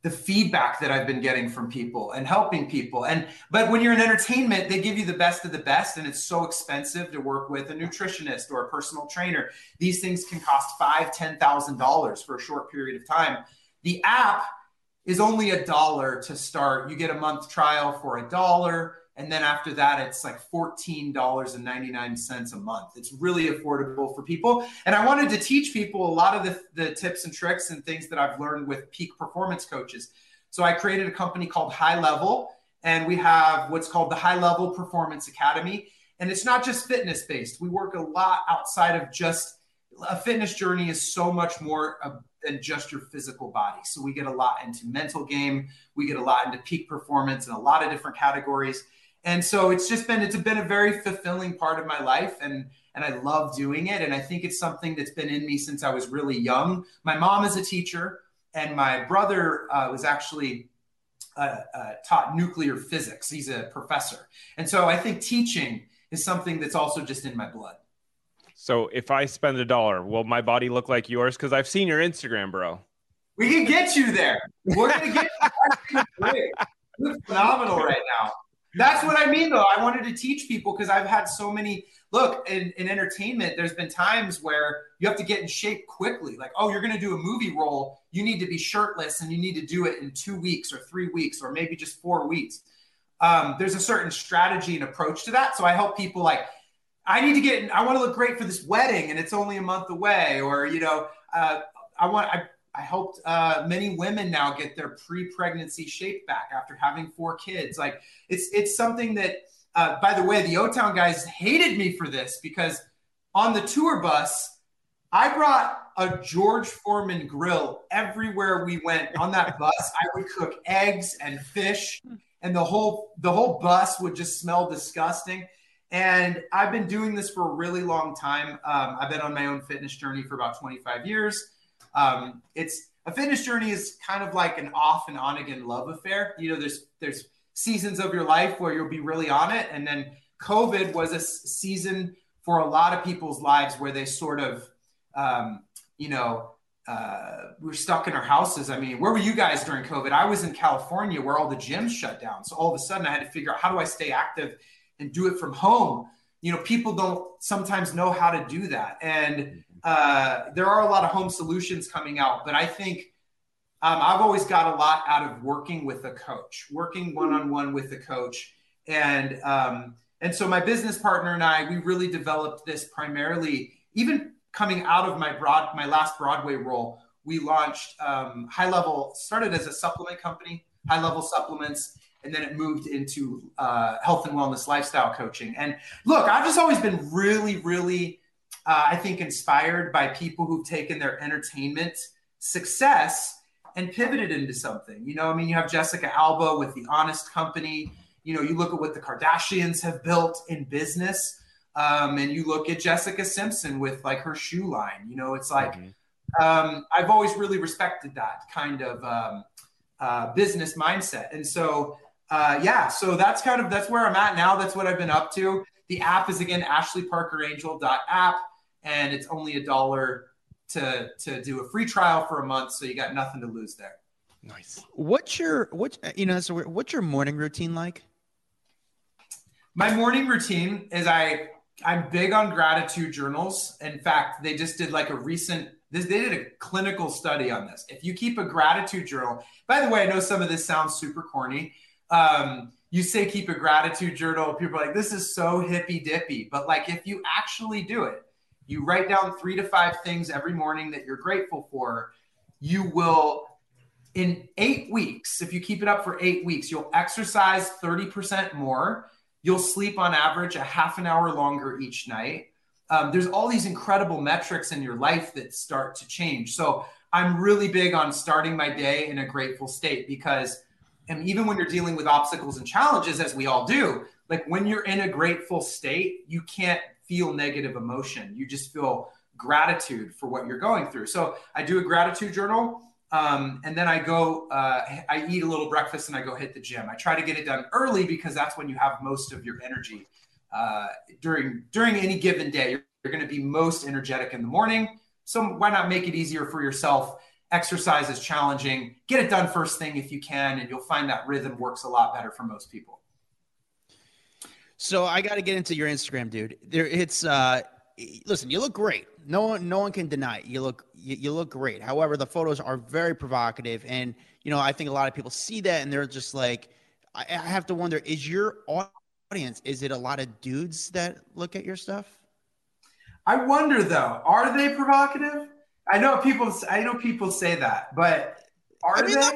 the feedback that I've been getting from people and helping people. And but when you're in entertainment, they give you the best of the best, and it's so expensive to work with a nutritionist or a personal trainer. These things can cost five, ten thousand dollars for a short period of time. The app is only a dollar to start. You get a month trial for a dollar. And then after that, it's like $14.99 a month. It's really affordable for people. And I wanted to teach people a lot of the, the tips and tricks and things that I've learned with peak performance coaches. So I created a company called High Level, and we have what's called the High Level Performance Academy. And it's not just fitness based, we work a lot outside of just a fitness journey, is so much more than just your physical body. So we get a lot into mental game, we get a lot into peak performance and a lot of different categories and so it's just been it's been a very fulfilling part of my life and and I love doing it and I think it's something that's been in me since I was really young. My mom is a teacher and my brother uh, was actually uh, uh, taught nuclear physics. He's a professor. And so I think teaching is something that's also just in my blood. So if I spend a dollar, will my body look like yours? Because I've seen your Instagram, bro. We can get you there. We're gonna get you. Look phenomenal right now. That's what I mean, though. I wanted to teach people because I've had so many. Look, in, in entertainment, there's been times where you have to get in shape quickly. Like, oh, you're to do a movie role. You need to be shirtless and you need to do it in two weeks or three weeks or maybe just four weeks. Um, there's a certain strategy and approach to that. So I help people like, I need to get, I want to look great for this wedding and it's only a month away. Or, you know, uh, I want, I I helped uh, many women now get their pre-pregnancy shape back after having four kids. Like it's it's something that, uh, by the way, the O Town guys hated me for this because on the tour bus, I brought a George Foreman grill everywhere we went. On that (laughs) bus, I would cook eggs and fish, and the whole the whole bus would just smell disgusting. And I've been doing this for a really long time. Um, I've been on my own fitness journey for about 25 years. Um, it's a fitness journey is kind of like an off and on again love affair. You know, there's there's seasons of your life where you'll be really on it, and then COVID was a season for a lot of people's lives where they sort of, um, you know, uh, we're stuck in our houses. I mean, where were you guys during COVID? I was in California where all the gyms shut down. So all of a sudden I had to figure out how do I stay active and do it from home. You know, people don't sometimes know how to do that. And uh, there are a lot of home solutions coming out, but I think um, I've always got a lot out of working with a coach, working one on one with a coach, and um, and so my business partner and I, we really developed this primarily, even coming out of my broad my last Broadway role. We launched um, High Level, started as a supplement company, High Level Supplements, and then it moved into uh, health and wellness lifestyle coaching. And look, I've just always been really, really uh, I think, inspired by people who've taken their entertainment success and pivoted into something. You know, I mean, you have Jessica Alba with The Honest Company. You know, you look at what the Kardashians have built in business, um, and you look at Jessica Simpson with like her shoe line. You know, it's like mm-hmm. um, I've always really respected that kind of um, uh, business mindset, and so uh, yeah, so that's kind of that's where I'm at now. That's what I've been up to. The app is again AshleyParkerAngel.app and it's only a dollar to to do a free trial for a month, so you got nothing to lose there. Nice. What's your what you know? So what's your morning routine like? My morning routine is I I'm big on gratitude journals. In fact, they just did like a recent this, they did a clinical study on this. If you keep a gratitude journal, by the way, I know some of this sounds super corny. Um, you say keep a gratitude journal, people are like, this is so hippy dippy. But like if you actually do it, you write down three to five things every morning that you're grateful for, you will, in eight weeks, if you keep it up for eight weeks, you'll exercise 30% more. You'll sleep on average a half an hour longer each night. Um, there's all these incredible metrics in your life that start to change. So I'm really big on starting my day in a grateful state because, and even when you're dealing with obstacles and challenges, as we all do, like when you're in a grateful state, you can't feel negative emotion. You just feel gratitude for what you're going through. So I do a gratitude journal. Um, and then I go, uh, I eat a little breakfast and I go hit the gym. I try to get it done early because that's when you have most of your energy uh, during during any given day. You're, you're going to be most energetic in the morning. So why not make it easier for yourself exercise is challenging. Get it done first thing if you can, and you'll find that rhythm works a lot better for most people. So I got to get into your Instagram, dude. There, it's uh, listen, you look great. No one, no one can deny it. You look, you, you look great. However, the photos are very provocative, and you know, I think a lot of people see that and they're just like, I, I have to wonder: is your audience? Is it a lot of dudes that look at your stuff? I wonder though, are they provocative? I know people. I know people say that, but are I mean, they? not-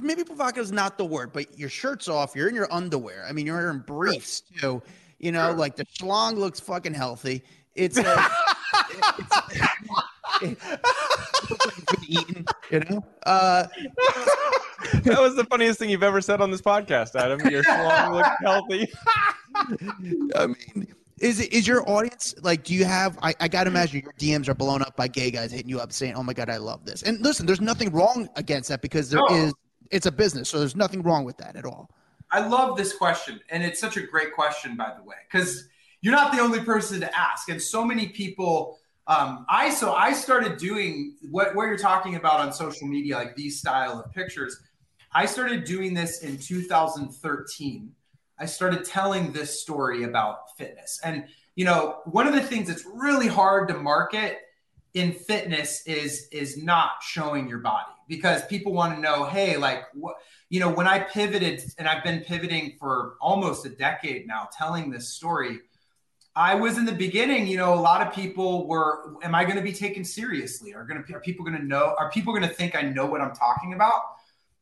maybe provocative is not the word, but your shirt's off. You're in your underwear. I mean, you're in briefs too. You know, like the schlong looks fucking healthy. It's like, it's, it's been eaten. You know, uh, that was the funniest thing you've ever said on this podcast, Adam. Your schlong looks healthy. I mean, is it is your audience like? Do you have? I, I gotta imagine your DMs are blown up by gay guys hitting you up saying, "Oh my god, I love this." And listen, there's nothing wrong against that because there is. No. It's a business, so there's nothing wrong with that at all. I love this question, and it's such a great question, by the way, because you're not the only person to ask, and so many people. Um, I so I started doing what what you're talking about on social media, like these style of pictures. I started doing this in 2013. I started telling this story about fitness, and you know, one of the things that's really hard to market in fitness is is not showing your body because people want to know, hey, like what you know, when I pivoted, and I've been pivoting for almost a decade now, telling this story, I was in the beginning, you know, a lot of people were, am I going to be taken seriously? Are going to, are people going to know, are people going to think I know what I'm talking about?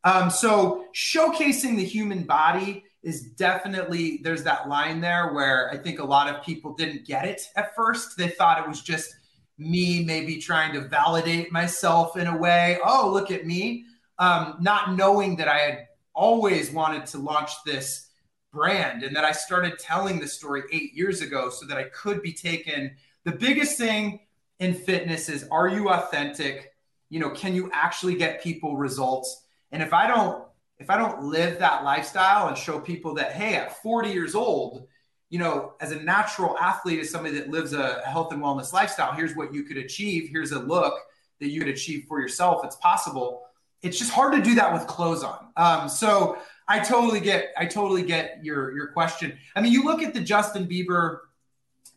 Um, so showcasing the human body is definitely, there's that line there where I think a lot of people didn't get it at first. They thought it was just me maybe trying to validate myself in a way. Oh, look at me um, not knowing that I had always wanted to launch this brand and that I started telling the story eight years ago so that I could be taken. The biggest thing in fitness is are you authentic? You know, can you actually get people results? And if I don't, if I don't live that lifestyle and show people that, hey, at 40 years old, you know, as a natural athlete, as somebody that lives a health and wellness lifestyle, here's what you could achieve. Here's a look that you could achieve for yourself. It's possible it's just hard to do that with clothes on. Um, so I totally get, I totally get your your question. I mean, you look at the Justin Bieber,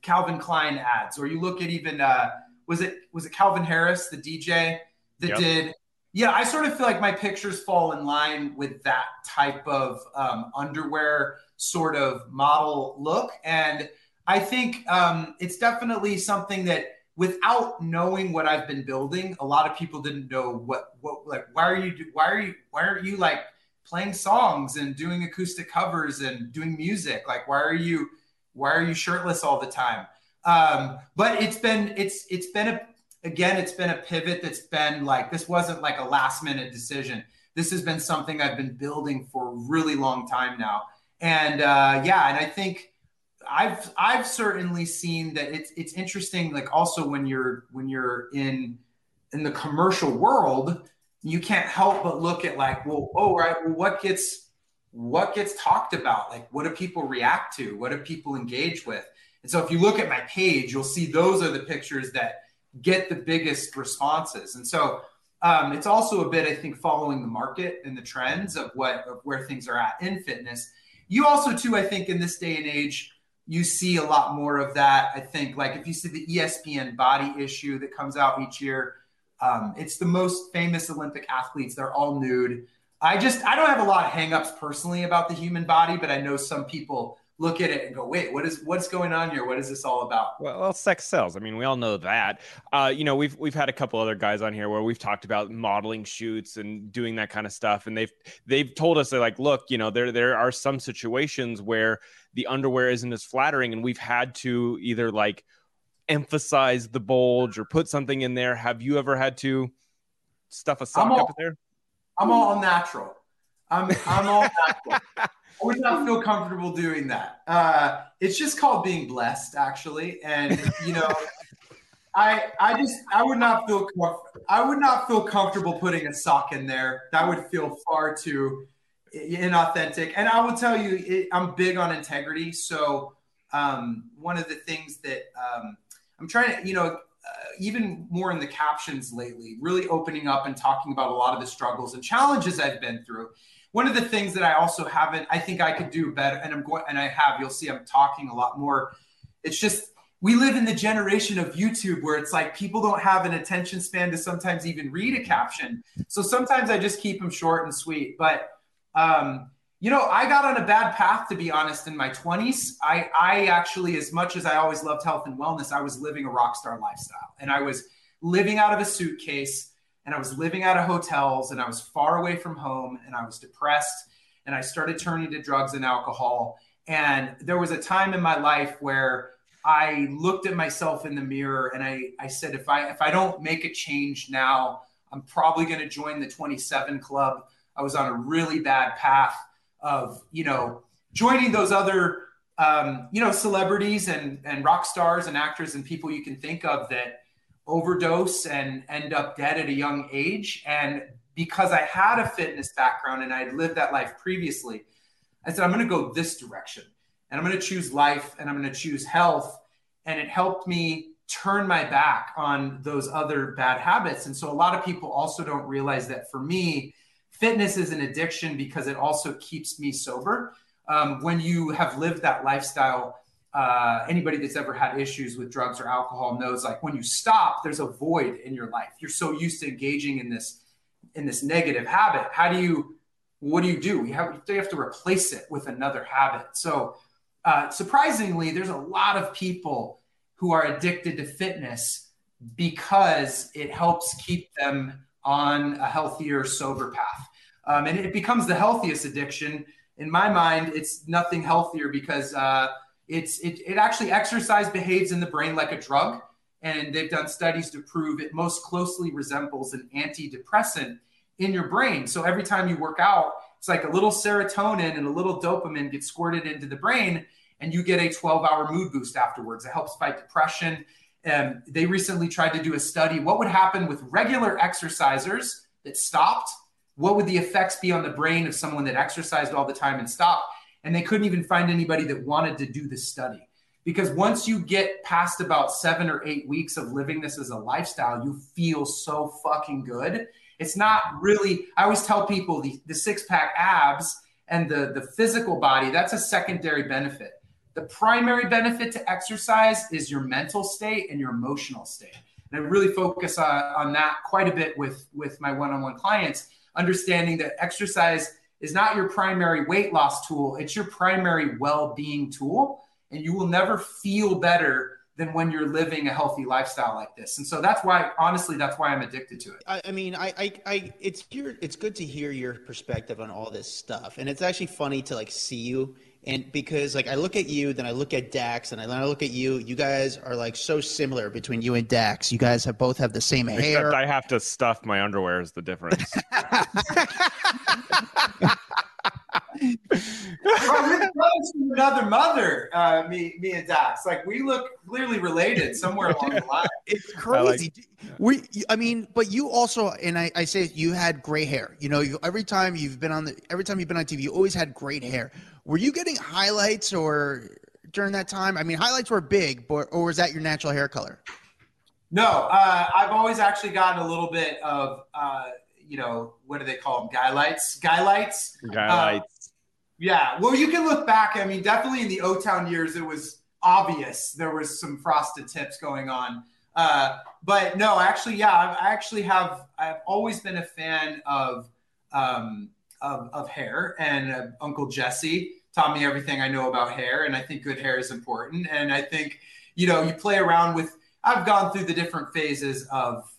Calvin Klein ads, or you look at even uh, was it was it Calvin Harris, the DJ that Yep. did. Yeah, I sort of feel like my pictures fall in line with that type of um, underwear sort of model look, and I think um, it's definitely something that without knowing what I've been building, a lot of people didn't know what what like why are you why are you why aren't you like playing songs and doing acoustic covers and doing music like why are you why are you shirtless all the time? Um, but it's been it's it's been a again it's been a pivot that's been like this wasn't like a last minute decision. This has been something I've been building for a really long time now, and uh, yeah, and I think. I've I've certainly seen that it's it's interesting. Like also when you're when you're in in the commercial world, you can't help but look at like, well, oh right, well, what gets what gets talked about? Like, what do people react to? What do people engage with? And so if you look at my page, you'll see those are the pictures that get the biggest responses. And so um, it's also a bit, I think, following the market and the trends of what of where things are at in fitness. You also, too, I think, in this day and age, you see a lot more of that. I think, like if you see the ESPN body issue that comes out each year, um, it's the most famous Olympic athletes. They're all nude. I just, I don't have a lot of hangups personally about the human body, but I know some people look at it and go, wait, what is, what's going on here? What is this all about? Well, well, sex sells. I mean, we all know that. Uh, you know, we've we've had a couple other guys on here where we've talked about modeling shoots and doing that kind of stuff, and they've they've told us they're like, look, you know, there there are some situations where the underwear isn't as flattering, and we've had to either like emphasize the bulge or put something in there. Have you ever had to stuff a sock all- up there? I'm all natural. I'm, I'm all natural. (laughs) I would not feel comfortable doing that. Uh, it's just called being blessed, actually. And you know, (laughs) I I just I would not feel I would not feel comfortable putting a sock in there. That would feel far too inauthentic. And I will tell you, it, I'm big on integrity. So um, one of the things that um, I'm trying to, you know, even more in the captions lately, really opening up and talking about a lot of the struggles and challenges I've been through. One of the things that I also haven't, I think I could do better, and I'm going, and I have. You'll see, I'm talking a lot more. It's just we live in the generation of YouTube where it's like people don't have an attention span to sometimes even read a caption. So sometimes I just keep them short and sweet. But um, you know, I got on a bad path to be honest in my 20s. I I actually as much as I always loved health and wellness, I was living a rock star lifestyle. And I was living out of a suitcase and I was living out of hotels and I was far away from home and I was depressed and I started turning to drugs and alcohol. And there was a time in my life where I looked at myself in the mirror and I, I said, if I if I don't make a change now, I'm probably going to join the 27 club. I was on a really bad path of you know joining those other um, you know celebrities and and rock stars and actors and people you can think of that overdose and end up dead at a young age. And because i had a fitness background and I'd lived that life previously i said i'm going to go this direction. And i'm going to choose life and i'm going to choose health. And it helped me turn my back on those other bad habits. And so a lot of people also don't realize that for me fitness is an addiction because it also keeps me sober. Um, when you have lived that lifestyle, uh, anybody that's ever had issues with drugs or alcohol knows like when you stop, there's a void in your life. You're so used to engaging in this in this negative habit. How do you what do you do? You have you have to replace it with another habit. So uh, surprisingly, there's a lot of people who are addicted to fitness because it helps keep them on a healthier, sober path. Um, and it becomes the healthiest addiction. In my mind, it's nothing healthier because uh, it's it, it actually exercise behaves in the brain like a drug. And they've done studies to prove it most closely resembles an antidepressant in your brain. So every time you work out, it's like a little serotonin and a little dopamine gets squirted into the brain, and you get a 12 hour mood boost afterwards. It helps fight depression. Um, they recently tried to do a study what would happen with regular exercisers that stopped what would the effects be on the brain of someone that exercised all the time and stopped and they couldn't even find anybody that wanted to do the study. Because once you get past about seven or eight weeks of living this as a lifestyle you feel so fucking good. It's not really i always tell people the, the six-pack abs and the, the physical body that's a secondary benefit. The primary benefit to exercise is your mental state and your emotional state. And I really focus on, on that quite a bit with, with my one on one clients, understanding that exercise is not your primary weight loss tool, it's your primary well being tool. And you will never feel better than when you're living a healthy lifestyle like this. And so that's why, honestly, that's why I'm addicted to it. I, I mean, I, I, I, it's here. It's good to hear your perspective on all this stuff, and it's actually funny to like see you and because like I look at you, then I look at Dax, and then I look at you. You guys are like so similar between you and Dax. You guys have both have the same hair Except hair. I have to stuff my underwear is the difference. (laughs) (laughs) Bro, we're brothers from another mother, uh, me, me and Dax. Like we look clearly related somewhere along the line. (laughs) It's crazy. we, I mean, but you also, and I, I say you had gray hair. You know, you, every time you've been on the, every time you've been on TV, you always had great hair. Were you getting highlights or during that time? I mean, highlights were big, but or was that your natural hair color? No, uh, I've always actually gotten a little bit of, uh, you know, what do they call them? Guy lights, guy lights, guy Uh, lights. Yeah, well, you can look back. I mean, definitely in the O Town years, it was obvious there was some frosted tips going on. Uh, but no, actually, yeah, I've, I actually have. I've always been a fan of um, of, of hair, and uh, Uncle Jesse taught me everything I know about hair, and I think good hair is important. And I think you know, you play around with. I've gone through the different phases of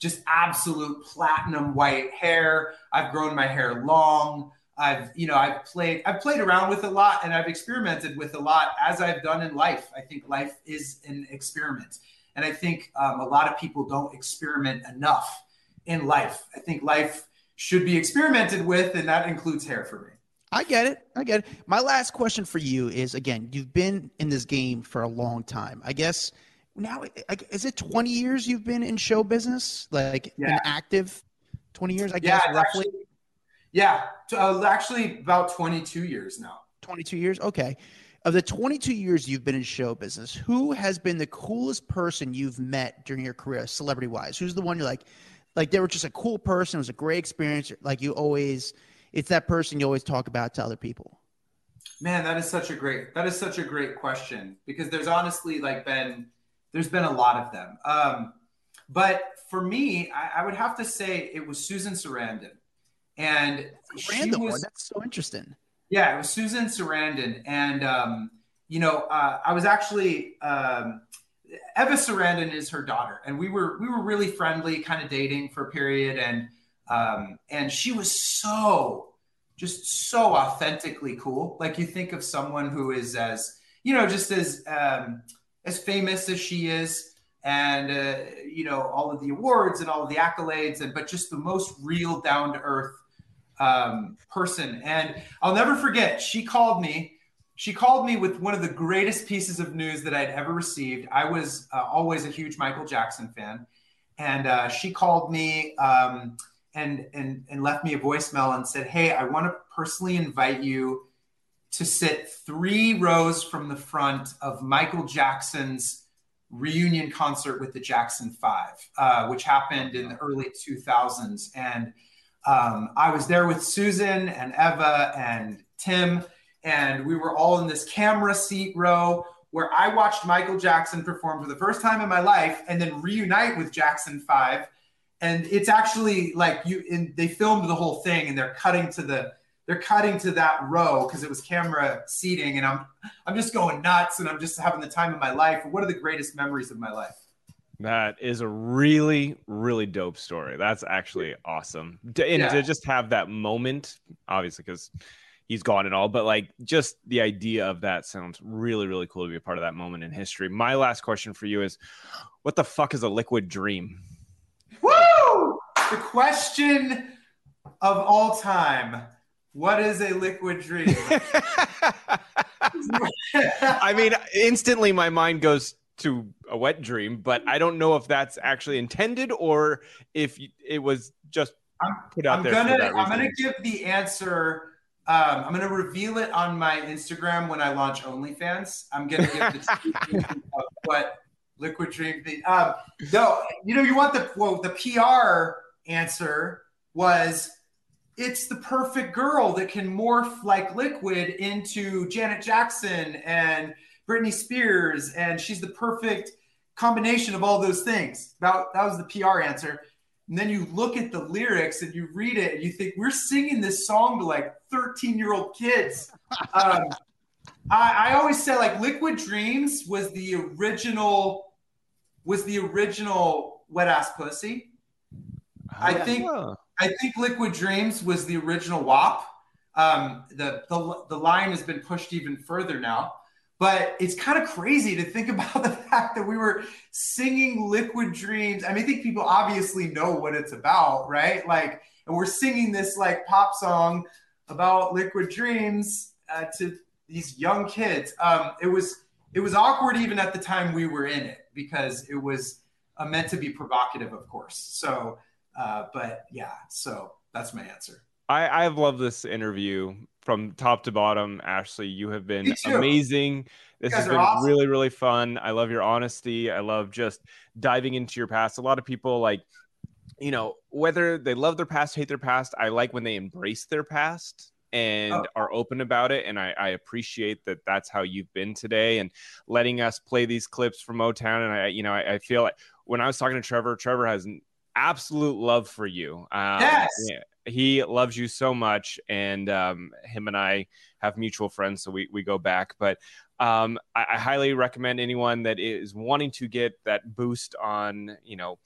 just absolute platinum white hair. I've grown my hair long. I've, you know, I've played, I've played around with a lot and I've experimented with a lot as I've done in life. I think life is an experiment. And I think um, a lot of people don't experiment enough in life. I think life should be experimented with, and that includes hair for me. I get it. I get it. My last question for you is again, you've been in this game for a long time. I guess now, like, is it 20 years you've been in show business? Like, Yeah. been active 20 years, I guess, it's roughly? actually, yeah, uh, actually about 22 years now. 22 years? Okay. of the 22 years you've been in show business, who has been the coolest person you've met during your career, celebrity wise? Who's the one you're like, like they were just a cool person, it was a great experience, like you always, it's that person you always talk about to other people. Man, that is such a great that is such a great question because there's honestly like been there's been a lot of them. Um, but for me, I, I would have to say it was Susan Sarandon, and she was. That's so interesting. yeah, it was Susan Sarandon, and um, you know, uh, I was actually um, Eva Sarandon is her daughter, and we were we were really friendly, kind of dating for a period, and um, and she was so just so authentically cool. Like you think of someone who is as you know just as um, as famous as she is, and uh, you know all of the awards and all of the accolades, and but just the most real, down to earth um, person. And I'll never forget. She called me. She called me with one of the greatest pieces of news that I'd ever received. I was uh, always a huge Michael Jackson fan, and uh, she called me. Um, and and and left me a voicemail and said, "Hey, I want to personally invite you to sit three rows from the front of Michael Jackson's reunion concert with the Jackson Five, uh, which happened in the early 2000s." And um, I was there with Susan and Eva and Tim, and we were all in this camera seat row where I watched Michael Jackson perform for the first time in my life, and then reunite with Jackson Five and it's actually like you and they filmed the whole thing and they're cutting to the they're cutting to that row because it was camera seating and i'm i'm just going nuts and i'm just having the time of my life What are the greatest memories of my life That is a really, really dope story. That's actually awesome. To, and Yeah. to just have that moment, obviously, because he's gone and all, but like just the idea of that sounds really, really cool to be a part of that moment in history. My last question for you is what the fuck is a liquid dream? Woo! The question of all time. What is a liquid dream? (laughs) I mean, instantly my mind goes to a wet dream, but I don't know if that's actually intended or if it was just put out I'm there. gonna I'm gonna give the answer. Um, I'm gonna reveal it on my Instagram when I launch OnlyFans. I'm gonna give the (laughs) of what Liquid Dream. Thing. Um, no, you know you want the well, the PR answer was it's the perfect girl that can morph like liquid into Janet Jackson and Britney Spears, and she's the perfect combination of all those things. That, that was the PR answer. And then you look at the lyrics and you read it and you think, we're singing this song to like 13 year old kids. (laughs) Um, I, I always say like Liquid Dreams was the original, was the original wet ass pussy. I think Huh. I think Liquid Dreams was the original WAP. Um, the, the the line has been pushed even further now, but it's kind of crazy to think (laughs) about the fact that we were singing Liquid Dreams. I mean, I think people obviously know what it's about, right? Like, and we're singing this like pop song about Liquid Dreams uh, to these young kids. Um, it was it was awkward even at the time we were in it because it was uh, meant to be provocative, of course. So. Uh, but yeah, so that's my answer. I, I've loved this interview from top to bottom. Ashley, you have been amazing. This has been awesome. really, really fun. I love your honesty. I love just diving into your past. A lot of people like, you know, whether they love their past, hate their past. I like when they embrace their past and Oh. are open about it. And I, I appreciate that that's how you've been today and letting us play these clips from O Town. And I, you know, I, I feel like when I was talking to Trevor, Trevor has absolute love for you. Um, Yes. yeah, he loves you so much, and um, him and I have mutual friends, so we we go back. But um, I, I highly recommend anyone that is wanting to get that boost on, you know,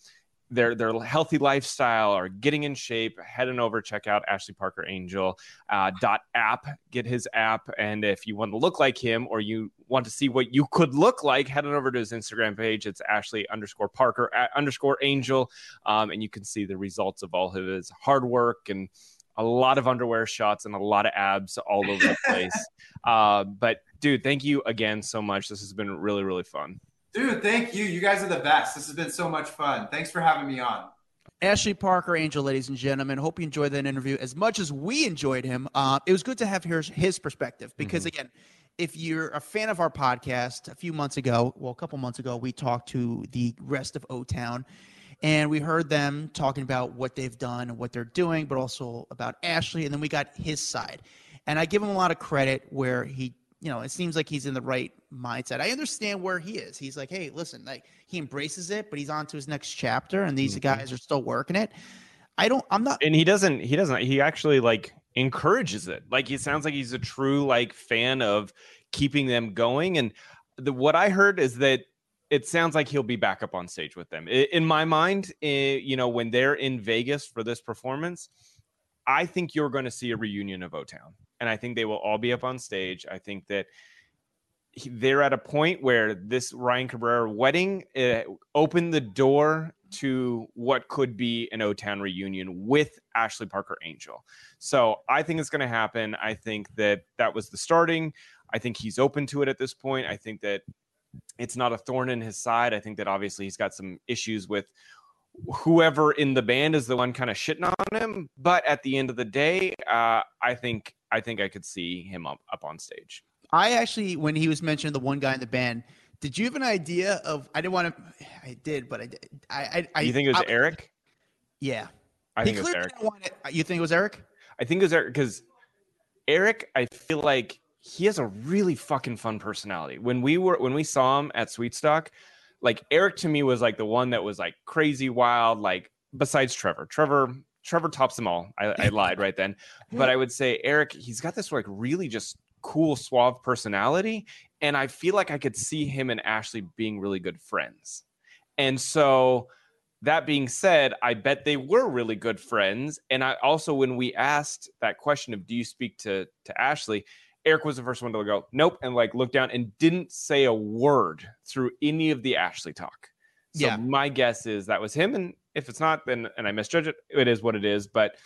their their healthy lifestyle or getting in shape, head on over check out Ashley Parker Angel uh, dot app. Get his app, and if you want to look like him or you want to see what you could look like, head on over to his Instagram page. It's Ashley underscore Parker underscore Angel, um, and you can see the results of all of his hard work and a lot of underwear shots and a lot of abs all over the (laughs) place. uh, but dude, thank you again so much. This has been really really fun. Dude, thank you. You guys are the best. This has been so much fun. Thanks for having me on. Ashley Parker, Angel, ladies and gentlemen. Hope you enjoyed that interview as much as we enjoyed him. Uh, it was good to have his, his perspective because, Mm-hmm. again, if you're a fan of our podcast, a few months ago, well, a couple months ago, we talked to the rest of O Town and we heard them talking about what they've done and what they're doing, but also about Ashley. And then we got his side. And I give him a lot of credit where he, you know, it seems like he's in the right mindset. I understand where he is. He's like, hey, listen, like he embraces it, but he's on to his next chapter, and these guys are still working it. I don't, I'm not, and he doesn't he doesn't he actually like encourages it like he sounds like he's a true like fan of keeping them going and the what i heard is that it sounds like he'll be back up on stage with them in my mind eh, you know when they're in vegas for this performance i think you're going to see a reunion of o-town and i think they will all be up on stage i think that he- they're at a point where this Ryan Cabrera wedding uh, opened the door to what could be an O Town reunion with Ashley Parker Angel. So I think it's going to happen. I think that that was the starting. I think he's open to it at this point. I think that it's not a thorn in his side. I think that obviously he's got some issues with whoever in the band is the one kind of shitting on him. But at the end of the day, uh, I think I think I could see him up up on stage. I actually, when he was mentioning the one guy in the band, did you have an idea of, I didn't want to, I did, but I did. I, I, I you think it was I- Eric? Yeah. I he think it was Eric. didn't want it. You think it was Eric? I think it was Eric because Eric, I feel like he has a really fucking fun personality. When we were when we saw him at Sweet Stock, like Eric to me was like the one that was like crazy wild, like besides Trevor. Trevor Trevor tops them all. I, I (laughs) lied right then. But I would say Eric, he's got this like really just cool, suave personality. And I feel like I could see him and Ashley being really good friends. And so that being said, I bet they were really good friends. And I also, when we asked that question of do you speak to to Ashley, Eric was the first one to go, nope, and like look down and didn't say a word through any of the Ashley talk. So Yeah. my guess is that was him. And if it's not, then and I misjudge it, it is what it is. But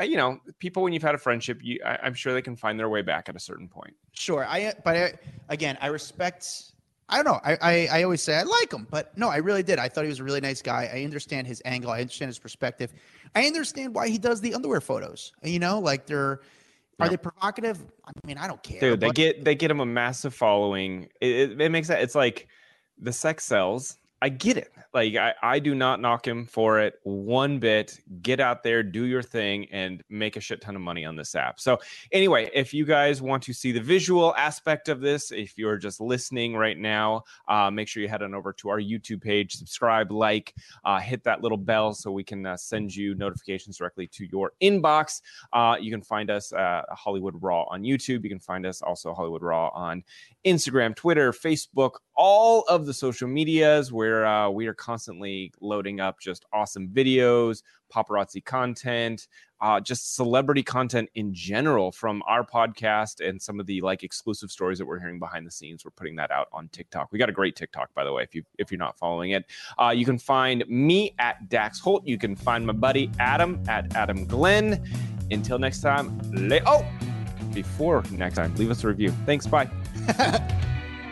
uh, you know, people when you've had a friendship, you I, I'm sure they can find their way back at a certain point. Sure. I, but I, again, I respect, I don't know. I, I, I always say I like him, but no, I really did. I thought he was a really nice guy. I understand his angle. I understand his perspective. I understand why he does the underwear photos. You know, like they're, are they provocative? I mean, I don't care. Dude, they but- get they get him a massive following. It, it, it makes that it's like the sex sells. I get it. Like I, I do not knock him for it one bit. Get out there, do your thing, and make a shit ton of money on this app. So anyway, if you guys want to see the visual aspect of this, if you're just listening right now, uh, make sure you head on over to our YouTube page, subscribe, like, uh, hit that little bell so we can uh, send you notifications directly to your inbox. Uh, you can find us uh, Hollywood Raw on YouTube. You can find us also Hollywood Raw on Instagram, Twitter, Facebook, all of the social medias where uh, we are constantly loading up just awesome videos, paparazzi content, uh, just celebrity content in general from our podcast and some of the like exclusive stories that we're hearing behind the scenes. We're putting that out on TikTok. We got a great TikTok, by the way, if you if you're not following it. Uh, you can find me at Dax Holt. You can find my buddy Adam at Adam Glynn. Until next time, le- oh, before next time, leave us a review. Thanks. Bye. (laughs)